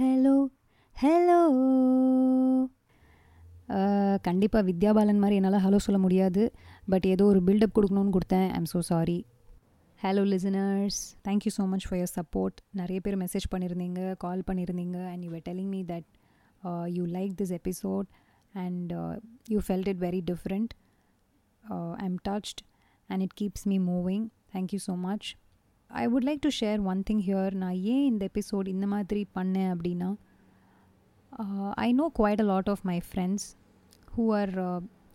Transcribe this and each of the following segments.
Hello hello கண்டிப்பாக வித்யா பாலன் மாதிரி என்னால் ஹலோ சொல்ல முடியாது. பட் ஏதோ ஒரு பில்டப் கொடுக்கணும்னு கொடுத்தேன். I'm so sorry hello listeners thank you so much for your support நிறைய பேர் மெசேஜ் பண்ணியிருந்தீங்க கால் பண்ணியிருந்தீங்க and you are telling me that you like this episode and you felt it very different I am touched and it keeps me moving thank you so much I would like to share one thing here நான் ஏன் இந்த episode இந்த மாதிரி பண்ணேன் அப்படின்னா I know quite a lot of my friends who are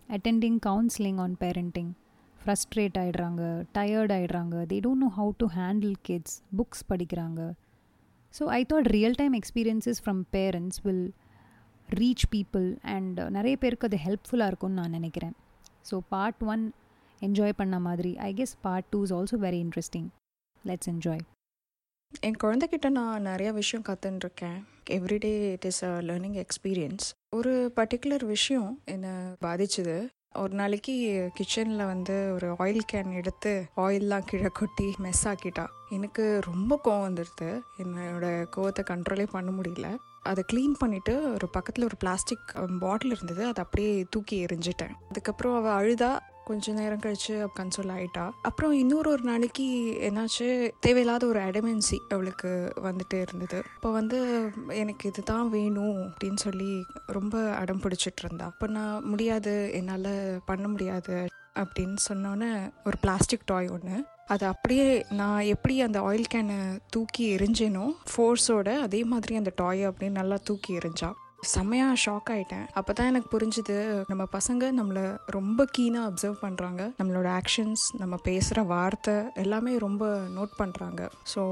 attending counselling on parenting frustrate ஆகிடுறாங்க tired ஆகிடுறாங்க they don't know how to handle kids books படிக்கிறாங்க. So I thought real time experiences from parents will reach people and நிறைய பேருக்கு அது ஹெல்ப்ஃபுல்லாக இருக்கும்னு நான் நினைக்கிறேன். So part one enjoy பண்ண மாதிரி. I guess part two is also very interesting let's enjoy என் குழந்தைகிட்ட நான் நிறைய விஷயம் கற்றுன்ருக்கேன் everyday it is a learning experience ஒரு பர்டிகுலர் விஷயம் என்னை பாதிச்சுது. ஒரு நாளைக்கு கிச்சனில் வந்து ஒரு ஆயில் கேன் எடுத்து ஆயிலெலாம் கீழே கொட்டி மெஸ் ஆக்கிட்டா. எனக்கு ரொம்ப கோவம் வந்துடுது. என்னோட கோவத்தை கண்ட்ரோலே பண்ண முடியல. அதை க்ளீன் பண்ணிவிட்டு ஒரு பக்கத்தில் ஒரு பிளாஸ்டிக் பாட்டில் இருந்தது. அதை அப்படியே தூக்கி எரிஞ்சிட்டேன் அதுக்கப்புறம் அவள் அழுதா கொஞ்ச நேரம் கழிச்சு கன்சோல் ஆயிட்டா. அப்புறம் இன்னொரு ஒரு நாளைக்கு என்னாச்சு தேவையில்லாத ஒரு அடமென்சி அவளுக்கு வந்துட்டே இருந்தது. இப்போ வந்து எனக்கு இதுதான் வேணும் அப்படின்னு சொல்லி ரொம்ப அடம் பிடிச்சிட்டு இருந்தா. அப்போ நான் முடியாது என்னால் பண்ண முடியாது அப்படின்னு சொன்னோன்னே ஒரு பிளாஸ்டிக் டாய் ஒன்று அது அப்படியே நான் எப்படி அந்த ஆயில் கேனை தூக்கி எரிஞ்சேனோ ஃபோர்ஸோட அதே மாதிரி அந்த டாயை அப்படியே நல்லா தூக்கி எரிஞ்சான் செம்மையாக ஷாக் ஆகிட்டேன் அப்போ தான் எனக்கு புரிஞ்சுது நம்ம பசங்க நம்மளை ரொம்ப கீனாக அப்சர்வ் பண்ணுறாங்க நம்மளோட ஆக்ஷன்ஸ் நம்ம பேசுகிற வார்த்தை எல்லாமே ரொம்ப நோட் பண்ணுறாங்க ஸோ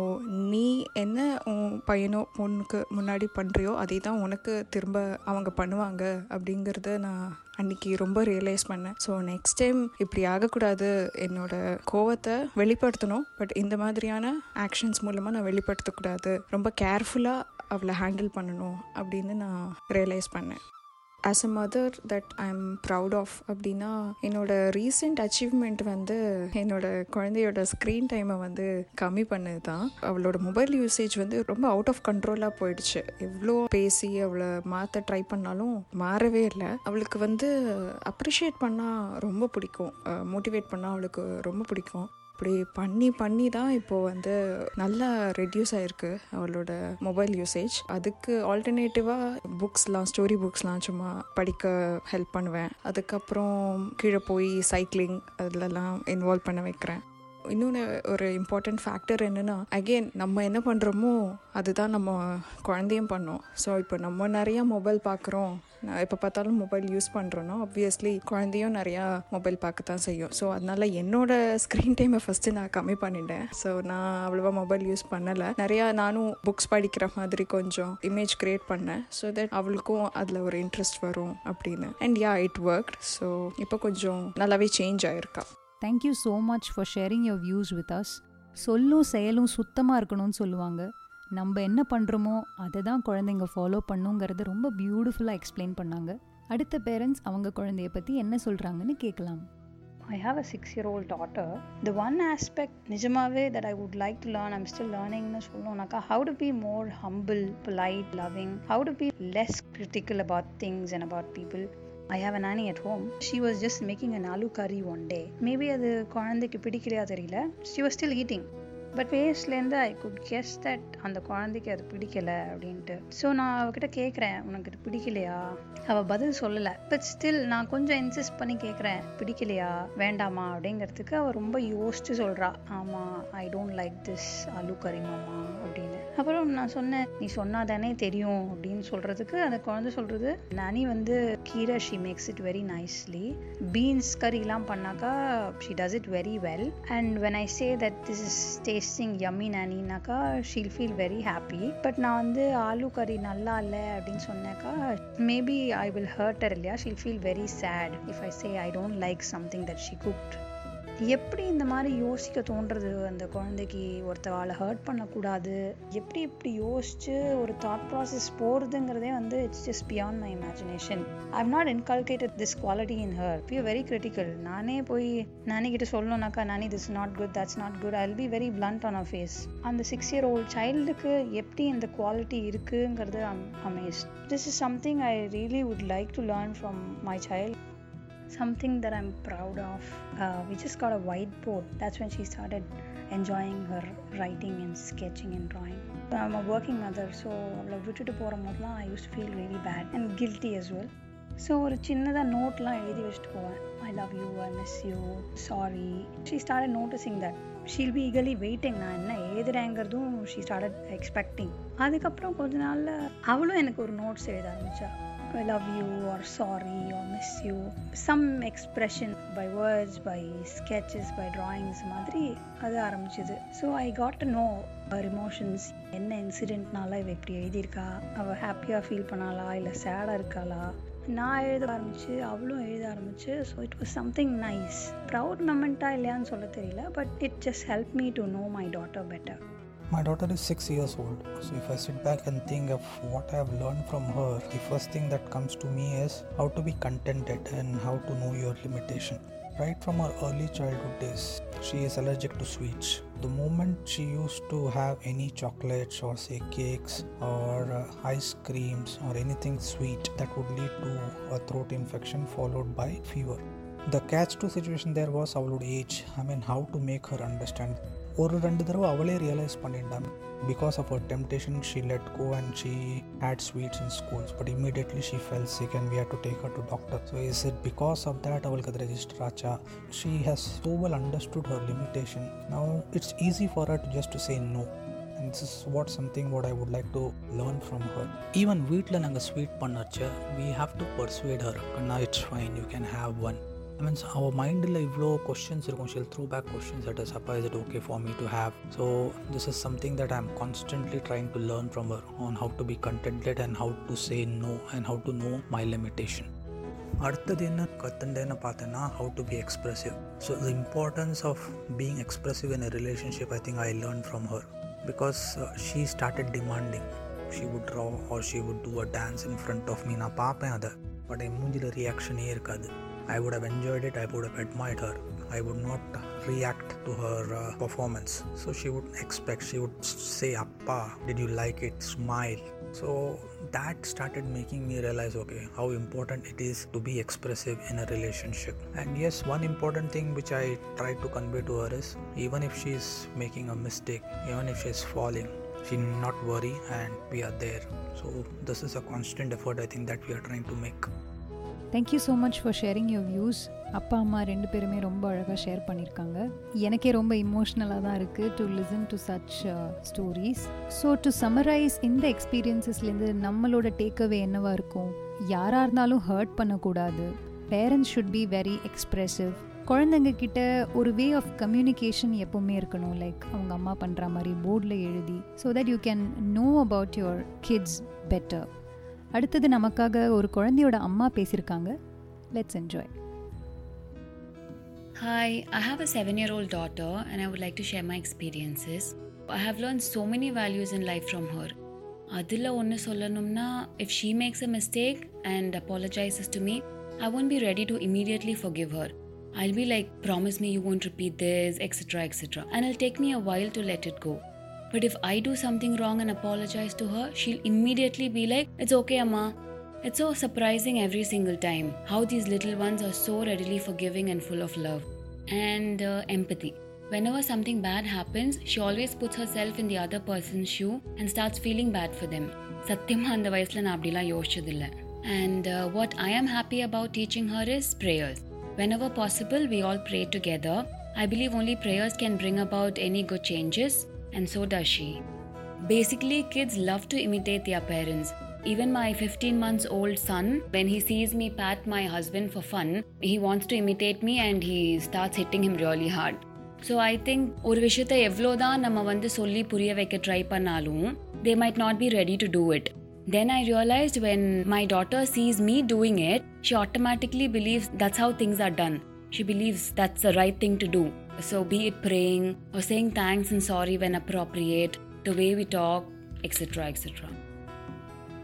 நீ என்ன உன் பையனோ பொண்ணுக்கு முன்னாடி பண்ணுறியோ அதே தான் உனக்கு திரும்ப அவங்க பண்ணுவாங்க அப்படிங்கிறத நான் அன்னைக்கு ரொம்ப ரியலைஸ் பண்ணேன். ஸோ நெக்ஸ்ட் டைம் இப்படி ஆகக்கூடாது என்னோட கோவத்தை வெளிப்படுத்தணும். பட் இந்த மாதிரியான ஆக்ஷன்ஸ் மூலமாக நான் வெளிப்படுத்தக்கூடாது. ரொம்ப கேர்ஃபுல்லாக அவளை ஹேண்டில் பண்ணணும் அப்படின்னு நான் ரியலைஸ் பண்ணேன். As a mother that I am proud of அப்படின்னா என்னோட ரீசெண்ட் அச்சீவ்மெண்ட் வந்து என்னோட குழந்தையோட ஸ்க்ரீன் டைமை வந்து கம்மி பண்ணது தான் அவளோட மொபைல் யூசேஜ் வந்து ரொம்ப அவுட் ஆஃப் கண்ட்ரோலாக போயிடுச்சு. எவ்வளோ பேசி அவளை மாற்ற ட்ரை பண்ணாலும் மாறவே இல்லை. அவளுக்கு வந்து அப்ரிஷியேட் பண்ணால் ரொம்ப பிடிக்கும். மோட்டிவேட் பண்ணால் அவளுக்கு ரொம்ப பிடிக்கும். அப்படி பண்ணி பண்ணி தான் இப்போது வந்து நல்லா ரெடியூஸ் ஆகிருக்கு அவளோட மொபைல் யூசேஜ் அதுக்கு ஆல்டர்னேட்டிவாக புக்ஸ்லாம் ஸ்டோரி புக்ஸ்லாம் சும்மா படிக்க ஹெல்ப் பண்ணுவேன். அதுக்கப்புறம் கீழே போய் சைக்கிளிங் அதிலலாம் இன்வால்வ் பண்ண வைக்கிறேன். இன்னொன்று ஒரு இம்பார்ட்டண்ட் ஃபேக்டர் என்னென்னா அகெயின் நம்ம என்ன பண்ணுறோமோ அதுதான் நம்ம குழந்தையும் பண்ணோம். ஸோ இப்போ நம்ம நிறையா மொபைல் பார்க்குறோம் எப்போ பார்த்தாலும் மொபைல் யூஸ் பண்ணுறோன்னா ஆப்வியஸ்லி குழந்தையும் நிறையா மொபைல் பார்க்க தான் செய்யும். ஸோ அதனால் என்னோட ஸ்க்ரீன் டைமை ஃபஸ்ட்டு நான் கம்மி பண்ணிட்டேன். ஸோ நான் அவ்வளோவா மொபைல் யூஸ் பண்ணலை. நிறையா நானும் புக்ஸ் படிக்கிற மாதிரி கொஞ்சம் இமேஜ் க்ரியேட் பண்ணேன். ஸோ தட் அவளுக்கும் அதில் ஒரு இன்ட்ரெஸ்ட் வரும் அப்படின்னு. And yeah it work so இப்போ கொஞ்சம் நல்லாவே change ஆகிருக்கா thank you so much for sharing your views with us சொல்லும் செயலும் சுத்தமாக இருக்கணும்னு சொல்லுவாங்க நம்ம என்ன பண்ணுறோமோ அதை தான் குழந்தைங்க ஃபாலோ பண்ணுங்கிறத ரொம்ப பியூட்டிஃபுல்லாக எக்ஸ்பிளைன் பண்ணாங்க அடுத்த பேரண்ட்ஸ் அவங்க குழந்தைய பற்றி என்ன சொல்கிறாங்கன்னு கேட்கலாம் I have a six year old daughter the one aspect நிஜமாகவே that I would like to learn I'm still லேர்னிங்னு சொல்லணும்னாக்கா how to be more humble light loving how to be less critical about things and about people I have a nanny at home she was just making an aloo curry one day maybe அது குழந்தைக்கு பிடிக்கலையா தெரியல. She was still eating but ஃபேஸ்லேருந்து I good guess that அந்த குழந்தைக்கு அது பிடிக்கல அப்படின்ட்டு. So நான் அவகிட்ட கேட்குறேன் உனக்கு இது பிடிக்கலையா? அவள் பதில் சொல்லலை. பட் ஸ்டில் நான் கொஞ்சம் இன்சிஸ்ட் பண்ணி கேட்குறேன் பிடிக்கலையா? வேண்டாமா? அப்படிங்கிறதுக்கு அவள் ரொம்ப யோசிச்சு சொல்கிறா ஆமாம் I don't like this aloo கரிமாமா அப்படின்னு. அப்புறம் நான் சொன்னேன் நீ சொன்னா தானே தெரியும் அப்படின்னு சொல்கிறதுக்கு அந்த குழந்தை சொல்கிறது நானி வந்து கீரை she makes it very nicely beans கறிலாம் பண்ணாக்கா she does it very well and when I say that this is tasting yummy நானினாக்கா she'll feel very happy but நான் வந்து ஆலு கறி நல்லா இல்லை அப்படின்னு சொன்னாக்கா மேபி ஐ வில் ஹர்ட் இல்லையா? She'll feel very sad if I say I don't like something that she cooked எப்படி இந்த மாதிரி யோசிக்க தோன்றது? அந்த குழந்தைக்கு ஒருத்தவாளை ஹர்ட் பண்ணக்கூடாது. எப்படி இப்படி யோசிச்சு ஒரு தாட் ப்ராசஸ் போகிறதுங்கிறதே வந்து it's just beyond my imagination I not inculcated this quality in her be very critical நானே போய் நானே கிட்ட சொல்லணும்னாக்கா nanny this not good that's not good I be very blunt on a face அந்த six year old சைல்டுக்கு எப்படி இந்த quality இருக்குங்கிறது amazed this is something I really would like to learn from my child something that I'm proud of. Uh, we just got a whiteboard. That's when she started enjoying her writing and sketching and drawing. I'm a working mother, so அவளை விட்டுட்டு போகிற போதெல்லாம் I use feel very bad and guilty as well. So ஒரு சின்னதாக நோட்லாம் எழுதி வச்சுட்டு போவேன் I love you I miss you sorry she start noticing that she'll be eagerly waiting நான் என்ன எழுதுறேங்கிறதும் ஷீ ஸ்டார்டட் எக்ஸ்பெக்டிங் அதுக்கப்புறம் கொஞ்ச நாளில் அவளும் எனக்கு ஒரு நோட்ஸ் எழுத ஆரம்பிச்சா. I love you or sorry or miss you some expression by words by sketches by drawings மாதிரி அது ஆரம்பிச்சுது. So I got know our emotions என்ன இன்சிடென்ட்னால இவ இப்படி எழுதியிருக்கா? அவள் ஹாப்பியாக ஃபீல் பண்ணாளா? இல்லை சேடாக இருக்காளா? நான் எழுத ஆரம்பிச்சு அவளும் எழுத ஆரம்பிச்சு so it was something nice proud மொமெண்ட்டா இல்லையான்னு சொல்ல தெரியல but it just help me to know my daughter better My daughter is six years old, so if I sit back and think of what I have learned from her, the first thing that comes to me is how to be contented and how to know your limitation. Right from her early childhood days, she is allergic to sweets. the moment she used to have any chocolates or say cakes or uh, ice creams or anything sweet that would lead to a throat infection followed by fever. The catch to situation there was about age. I mean how to make her understand ஒரு ரெண்டு தடவை அவளே realise பண்ணிட்டாங்க because of our temptation she let go and she had sweets in schools but immediately she fell sick and we had to take her to doctor so is it because of that அவளுக்கு அது register ஆச்சா? She has so well understood her limitation now it's easy for her to just to say no and this is what something what I would like to learn from her even வீட்டில் நாங்கள் sweet பண்ணச்ச we have to persuade her Kanna it's fine you can have one I means அவள் மைண்டில் இவ்வளோ questions இருக்கும் she'll throw back questions at us அப்பா is it okay for me to have so this is something that I am constantly trying to learn from her on how to be contented and how to say no and how to know my limitation அடுத்தது என்ன? கற்றுண்டேன்னு பார்த்தேன்னா how to be expressive so the importance of being expressive in a relationship I think I learn from her because she started demanding she would draw or she would do a dance in front of me நான் பார்ப்பேன் அதை. But என் மூஞ்சில் ரியாக்ஷனே இருக்காது. I would have enjoyed it, I would have admired her. I would not react to her uh, performance. So she would expect, she would say, Appa, did you like it? Smile. So that started making me realize okay, how important it is to be expressive in a relationship. And yes, one important thing which I try to convey to her is even if she's making a mistake, even if she's falling, she not worry and we are there. So this is a constant effort I think that we are trying to make. Thank you so much for sharing your views அப்பா அம்மா ரெண்டு பேருமே ரொம்ப அழகாக share பண்ணியிருக்காங்க. எனக்கே ரொம்ப இமோஷ்னலாக தான் இருக்குது to listen to such stories so to summarise இந்த எக்ஸ்பீரியன்சஸ்லேருந்து நம்மளோட டேக்அவே என்னவாக இருக்கும்? யாராக இருந்தாலும் ஹர்ட் பண்ணக்கூடாது. Parents should be very expressive குழந்தைங்க கிட்ட ஒரு வே ஆஃப் கம்யூனிகேஷன் எப்போவுமே இருக்கணும். லைக் அவங்க அம்மா பண்ணுற மாதிரி போர்டில் எழுதி so that you can know about your kids better அடுத்தது நமக்காக ஒரு குழந்தையோட அம்மா பேசியிருக்காங்க let's enjoy hi I have a seven year old daughter and I would like to share my experiences I have learn so many values in life from her அதில் ஒன்று சொல்லணும்னா if she makes a mistake and apologises to me I won't be ready to immediately forgive her I'll be like promise me you won't repeat this, etc., etc. And it'll take me a while to let it go. But if I do something wrong and apologize to her, she'll immediately be like, It's okay, Amma. It's so surprising every single time how these little ones are so readily forgiving and full of love and uh, empathy. Whenever something bad happens, she always puts herself in the other person's shoe and starts feeling bad for them. சத்தியமா அந்த வயசுல நான் அப்படிலாம் யோசிச்சதில்லை and uh, what I am happy about teaching her is prayers. Whenever possible, we all pray together. I believe only prayers can bring about any good changes, and so does she. Basically, kids love to imitate their parents. Even my 15 months old son, when he sees me pat my husband for fun, he wants to imitate me and he starts hitting him really hard. So I think ஒரு விஷயத்த எவ்வளோதான் நம்ம வந்து சொல்லி புரிய வைக்க try பண்ணாலும் they might not be ready to do it Then I realized when my daughter sees me doing it, she automatically believes that's how things are done. she believes that's the right thing to do. So, be it praying or saying thanks and sorry when appropriate, the way we talk, etc. etc.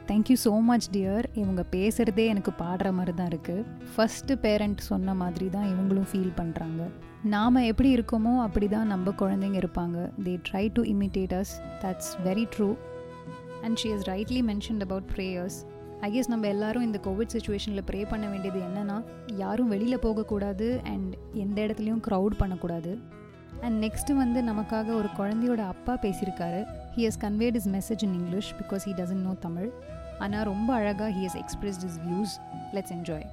Thank you so much dear இவங்க பேசுகிறதே எனக்கு பாடுற மாதிரி தான் இருக்குது first parent சொன்ன மாதிரி தான் இவங்களும் ஃபீல் பண்ணுறாங்க நாம் எப்படி இருக்கோமோ அப்படி தான் நம்ம குழந்தைங்க இருப்பாங்க they try to imitate us that's very true and she is rightly mentioned about prayers I guess நம்ம எல்லாரும் இந்த கோவிட் சுச்சுவேஷனில் ப்ரே பண்ண வேண்டியது என்னென்னா யாரும் வெளியில் போகக்கூடாது அண்ட் எந்த இடத்துலையும் க்ரௌட் பண்ணக்கூடாது. அண்ட் நெக்ஸ்ட்டு வந்து நமக்காக ஒரு குழந்தையோட அப்பா பேசியிருக்காரு. He has conveyed his message in English because he doesn't know Tamil ஆனால் ரொம்ப அழகாக he has expressed his views let's enjoy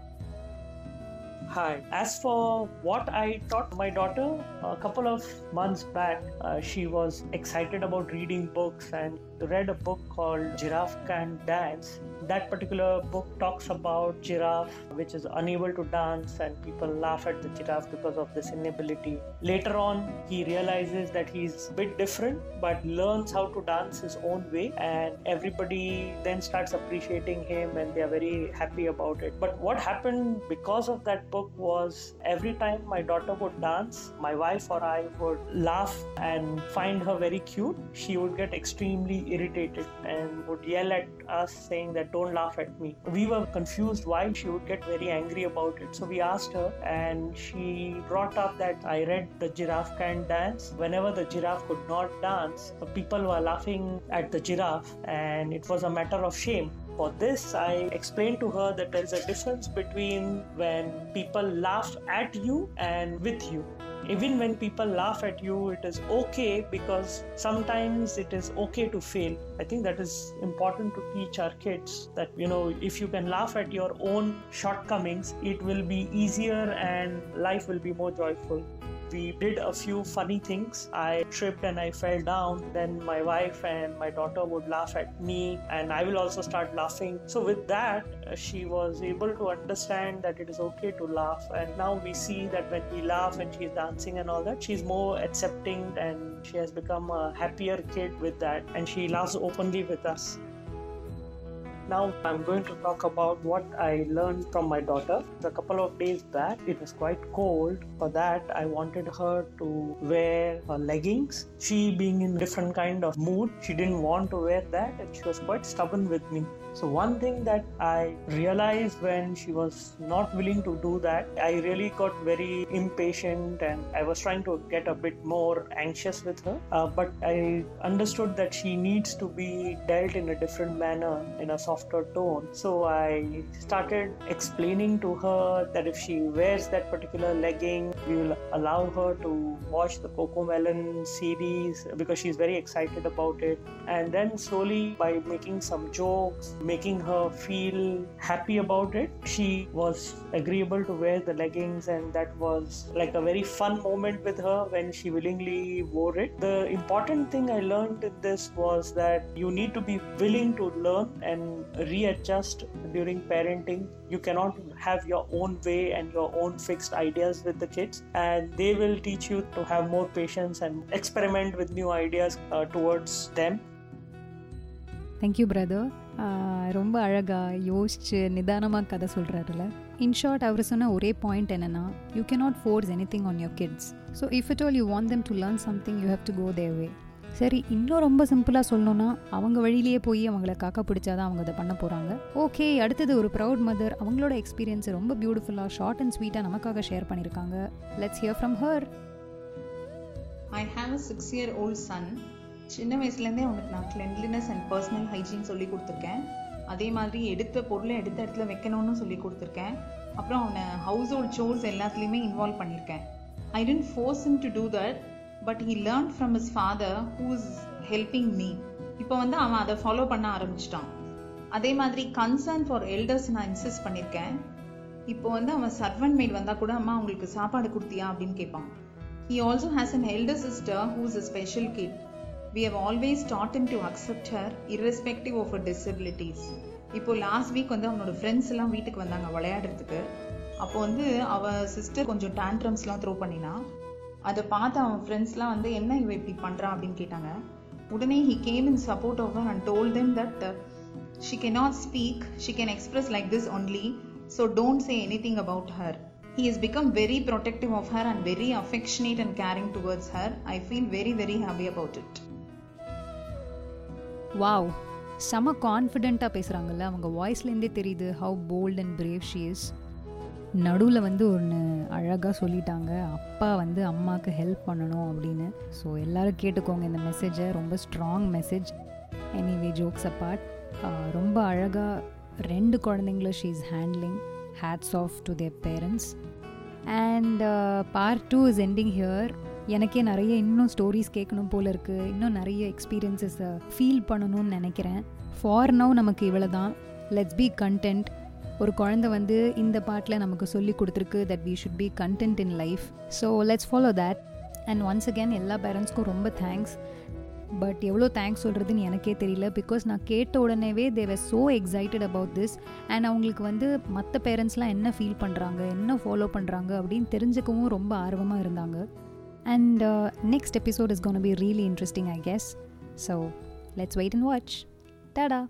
Hi. As for what I taught my daughter, a couple of months back, uh, she was excited about reading books and read a book called Giraffe Can Dance. That particular book talks about giraffe which is unable to dance and people laugh at the giraffe because of this inability. Later on, he realizes that he's a bit different but learns how to dance his own way and everybody then starts appreciating him and they are very happy about it. But what happened because of that book was every time my daughter would dance, my wife or I would laugh and find her very cute. She would get extremely irritated and would yell at us saying that don't laugh at me. We were confused why she would get very angry about it. So we asked her and she brought up that I read the giraffe can dance. Whenever the giraffe could not dance, people were laughing at the giraffe and it was a matter of shame. For this, I explained to her that there is a difference between when people laugh at you and with you even when people laugh at you it is okay because sometimes it is okay to fail. I think that is important to teach our kids that you know if you can laugh at your own shortcomings it will be easier and life will be more joyful we did a few funny things. I tripped and I fell down. Then my wife and my daughter would laugh at me, and I will also start laughing. So, with that, uh, she was able to understand that it is okay to laugh. And now we see that when we laugh and she's dancing and all that, she's more accepting and she has become a happier kid with that. And she laughs openly with us. Now I'm going to talk about what I learned from my daughter. A couple of days back, it was quite cold. For that, I wanted her to wear her leggings. She being in different kind of mood, she didn't want to wear that and she was quite stubborn with me. So one thing that I realized when she was not willing to do that, I really got very impatient and I was trying to get a bit more anxious with her. Uh, but I understood that she needs to be dealt in a different manner, in a softer tone. So I started explaining to her that if she wears that particular legging, we will allow her to watch the Coco Melon series because she's very excited about it. And then slowly by making some jokes, making her feel happy about it, she was agreeable to wear the leggings, and that was like a very fun moment with her when she willingly wore it. The important thing I learned in this was that you need to be willing to learn and readjust during parenting. You cannot have your own way and your own fixed ideas with the kids, and they will teach you to have more patience and experiment with new ideas uh, towards them. Thank you brother ரொம்ப அழகாக யோசிச்சு நிதானமாக கதை சொல்கிறாருல InShot அவர் சொன்ன ஒரே point என்னென்னா you cannot force anything on your kids so if it all you want them to learn something you have to go their way சரி இன்னும் ரொம்ப சிம்பிளாக சொல்லணும்னா அவங்க வழியிலேயே போய் அவங்கள காக்கா பிடிச்சாதான் அவங்க அதை பண்ண போகிறாங்க ஓகே அடுத்தது ஒரு ப்ரௌட் மதர் அவங்களோட எக்ஸ்பீரியன்ஸை ரொம்ப பியூட்டிஃபுல்லாக ஷார்ட் அண்ட் ஸ்வீட்டாக நமக்காக ஷேர் பண்ணியிருக்காங்க let's hear from her I have a six year old son சின்ன வயசுலேருந்தே அவனுக்கு நான் கிளென்லினஸ் அண்ட் பர்சனல் ஹைஜீன் சொல்லி கொடுத்துருக்கேன். அதே மாதிரி எடுத்த பொருளை எடுத்த இடத்துல வைக்கணும்னு சொல்லி கொடுத்துருக்கேன். அப்புறம் அவனை ஹவுஸ் ஹோல்ட் சோர்ஸ் எல்லாத்துலேயுமே இன்வால்வ் பண்ணியிருக்கேன். I didn't force him to do that but he learn from his father who is helping me இப்போ வந்து அவன் அதை ஃபாலோ பண்ண ஆரம்பிச்சிட்டான். அதே மாதிரி கன்சர்ன் ஃபார் எல்டர்ஸ் நான் இன்சிஸ்ட் பண்ணியிருக்கேன் இப்போ வந்து அவன் சர்வன் மேட் வந்தால் கூட அம்மா அவங்களுக்கு சாப்பாடு கொடுத்தியா? அப்படின்னு கேட்பான். He also has an elder sister who is a special kid we have always taught him to accept her irrespective of disabilities இப்போ லாஸ்ட் வீக் வந்து அவனோட ஃப்ரெண்ட்ஸ் எல்லாம் வீட்டுக்கு வந்தாங்க விளையாடுறதுக்கு. அப்போ வந்து அவள் சிஸ்டர் கொஞ்சம் டேண்ட்ரம்ஸ்லாம் த்ரோ பண்ணினா. அதை பார்த்து அவன் ஃப்ரெண்ட்ஸ்லாம் வந்து என்ன இவன் இப்படி பண்ணுறான் அப்படின்னு கேட்டாங்க. உடனே he came in support of and told them that she cannot speak she can express like this only so don't say anything about her He is become very protective of her and very affectionate and caring towards her. I feel very, very happy about it wow செம கான்ஃபிடெண்ட்டாக பேசுகிறாங்கல்ல அவங்க வாய்ஸ்லேருந்தே தெரியுது how bold and brave she is நடுவில் வந்து ஒன்று அழகாக சொல்லிட்டாங்க. அப்பா வந்து அம்மாவுக்கு ஹெல்ப் பண்ணணும் அப்படின்னு. ஸோ எல்லோரும் கேட்டுக்கோங்க இந்த மெசேஜை ரொம்ப strong message anyway jokes apart ரொம்ப அழகாக ரெண்டு குழந்தைங்கள she is handling hats off to their parents and part two is ending here எனக்கே நிறைய இன்னும் ஸ்டோரிஸ் கேட்கணும் போல் இருக்குது இன்னும் நிறைய எக்ஸ்பீரியன்ஸஸை ஃபீல் பண்ணணும்னு நினைக்கிறேன். ஃபார் நவ் நமக்கு இவ்வளோ தான் லெட்ஸ் பி கண்டென்ட் ஒரு குழந்தை வந்து இந்த பாட்டில் நமக்கு சொல்லி கொடுத்துருக்கு that we should be content in life so let's follow that and once again எல்லா பேரண்ட்ஸ்க்கும் ரொம்ப தேங்க்ஸ் பட் எவ்வளோ தேங்க்ஸ் சொல்கிறதுன்னு எனக்கே தெரியல. பிகாஸ் நான் கேட்ட உடனேவே they were so excited about this and அவங்களுக்கு வந்து மற்ற பேரண்ட்ஸ்லாம் என்ன ஃபீல் பண்ணுறாங்க என்ன ஃபாலோ பண்ணுறாங்க அப்படின்னு தெரிஞ்சுக்கவும் ரொம்ப ஆர்வமாக இருந்தாங்க. And next episode is gonna be really interesting I guess so let's wait and watch tata